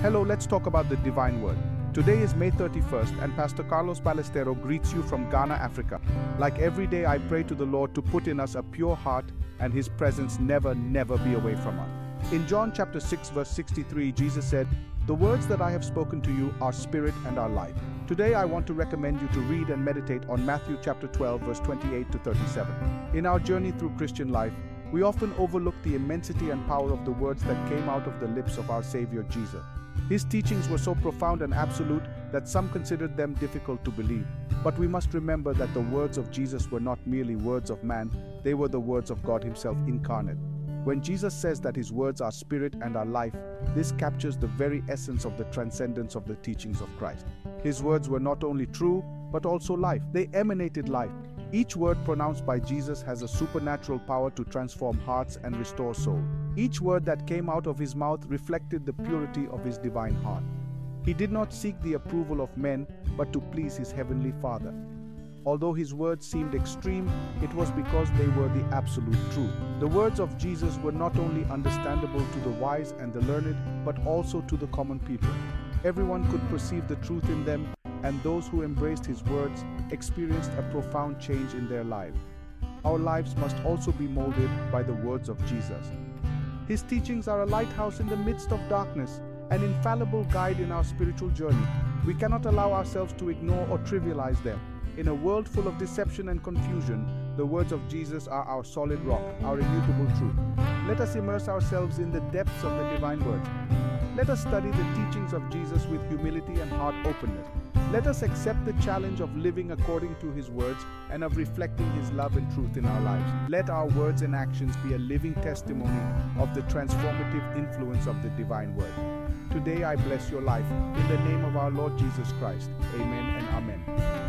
Hello, let's talk about the divine word. Today is May 31st, and Pastor Carlos Ballestero greets you from Ghana, Africa. Like every day, I pray to the Lord to put in us a pure heart and his presence never, never be away from us. In John chapter 6, verse 63, Jesus said, The words that I have spoken to you are spirit and are life. Today, I want to recommend you to read and meditate on Matthew chapter 12, verse 28 to 37. In our journey through Christian life, we often overlook the immensity and power of the words that came out of the lips of our Savior Jesus. His teachings were so profound and absolute that some considered them difficult to believe. But we must remember that the words of Jesus were not merely words of man, they were the words of God Himself incarnate. When Jesus says that His words are spirit and are life, this captures the very essence of the transcendence of the teachings of Christ. His words were not only true, but also life. They emanated life. Each word pronounced by Jesus has a supernatural power to transform hearts and restore soul. Each word that came out of his mouth reflected the purity of his divine heart. He did not seek the approval of men, but to please his heavenly Father. Although his words seemed extreme, it was because they were the absolute truth. The words of Jesus were not only understandable to the wise and the learned, but also to the common people. Everyone could perceive the truth in them and those who embraced his words experienced a profound change in their life. Our lives must also be molded by the words of Jesus. His teachings are a lighthouse in the midst of darkness, an infallible guide in our spiritual journey. We cannot allow ourselves to ignore or trivialize them. In a world full of deception and confusion, the words of Jesus are our solid rock, our immutable truth. Let us immerse ourselves in the depths of the divine words. Let us study the teachings of Jesus with humility and heart openness. Let us accept the challenge of living according to His words and of reflecting His love and truth in our lives. Let our words and actions be a living testimony of the transformative influence of the divine word. Today I bless your life in the name of our Lord Jesus Christ. Amen and amen.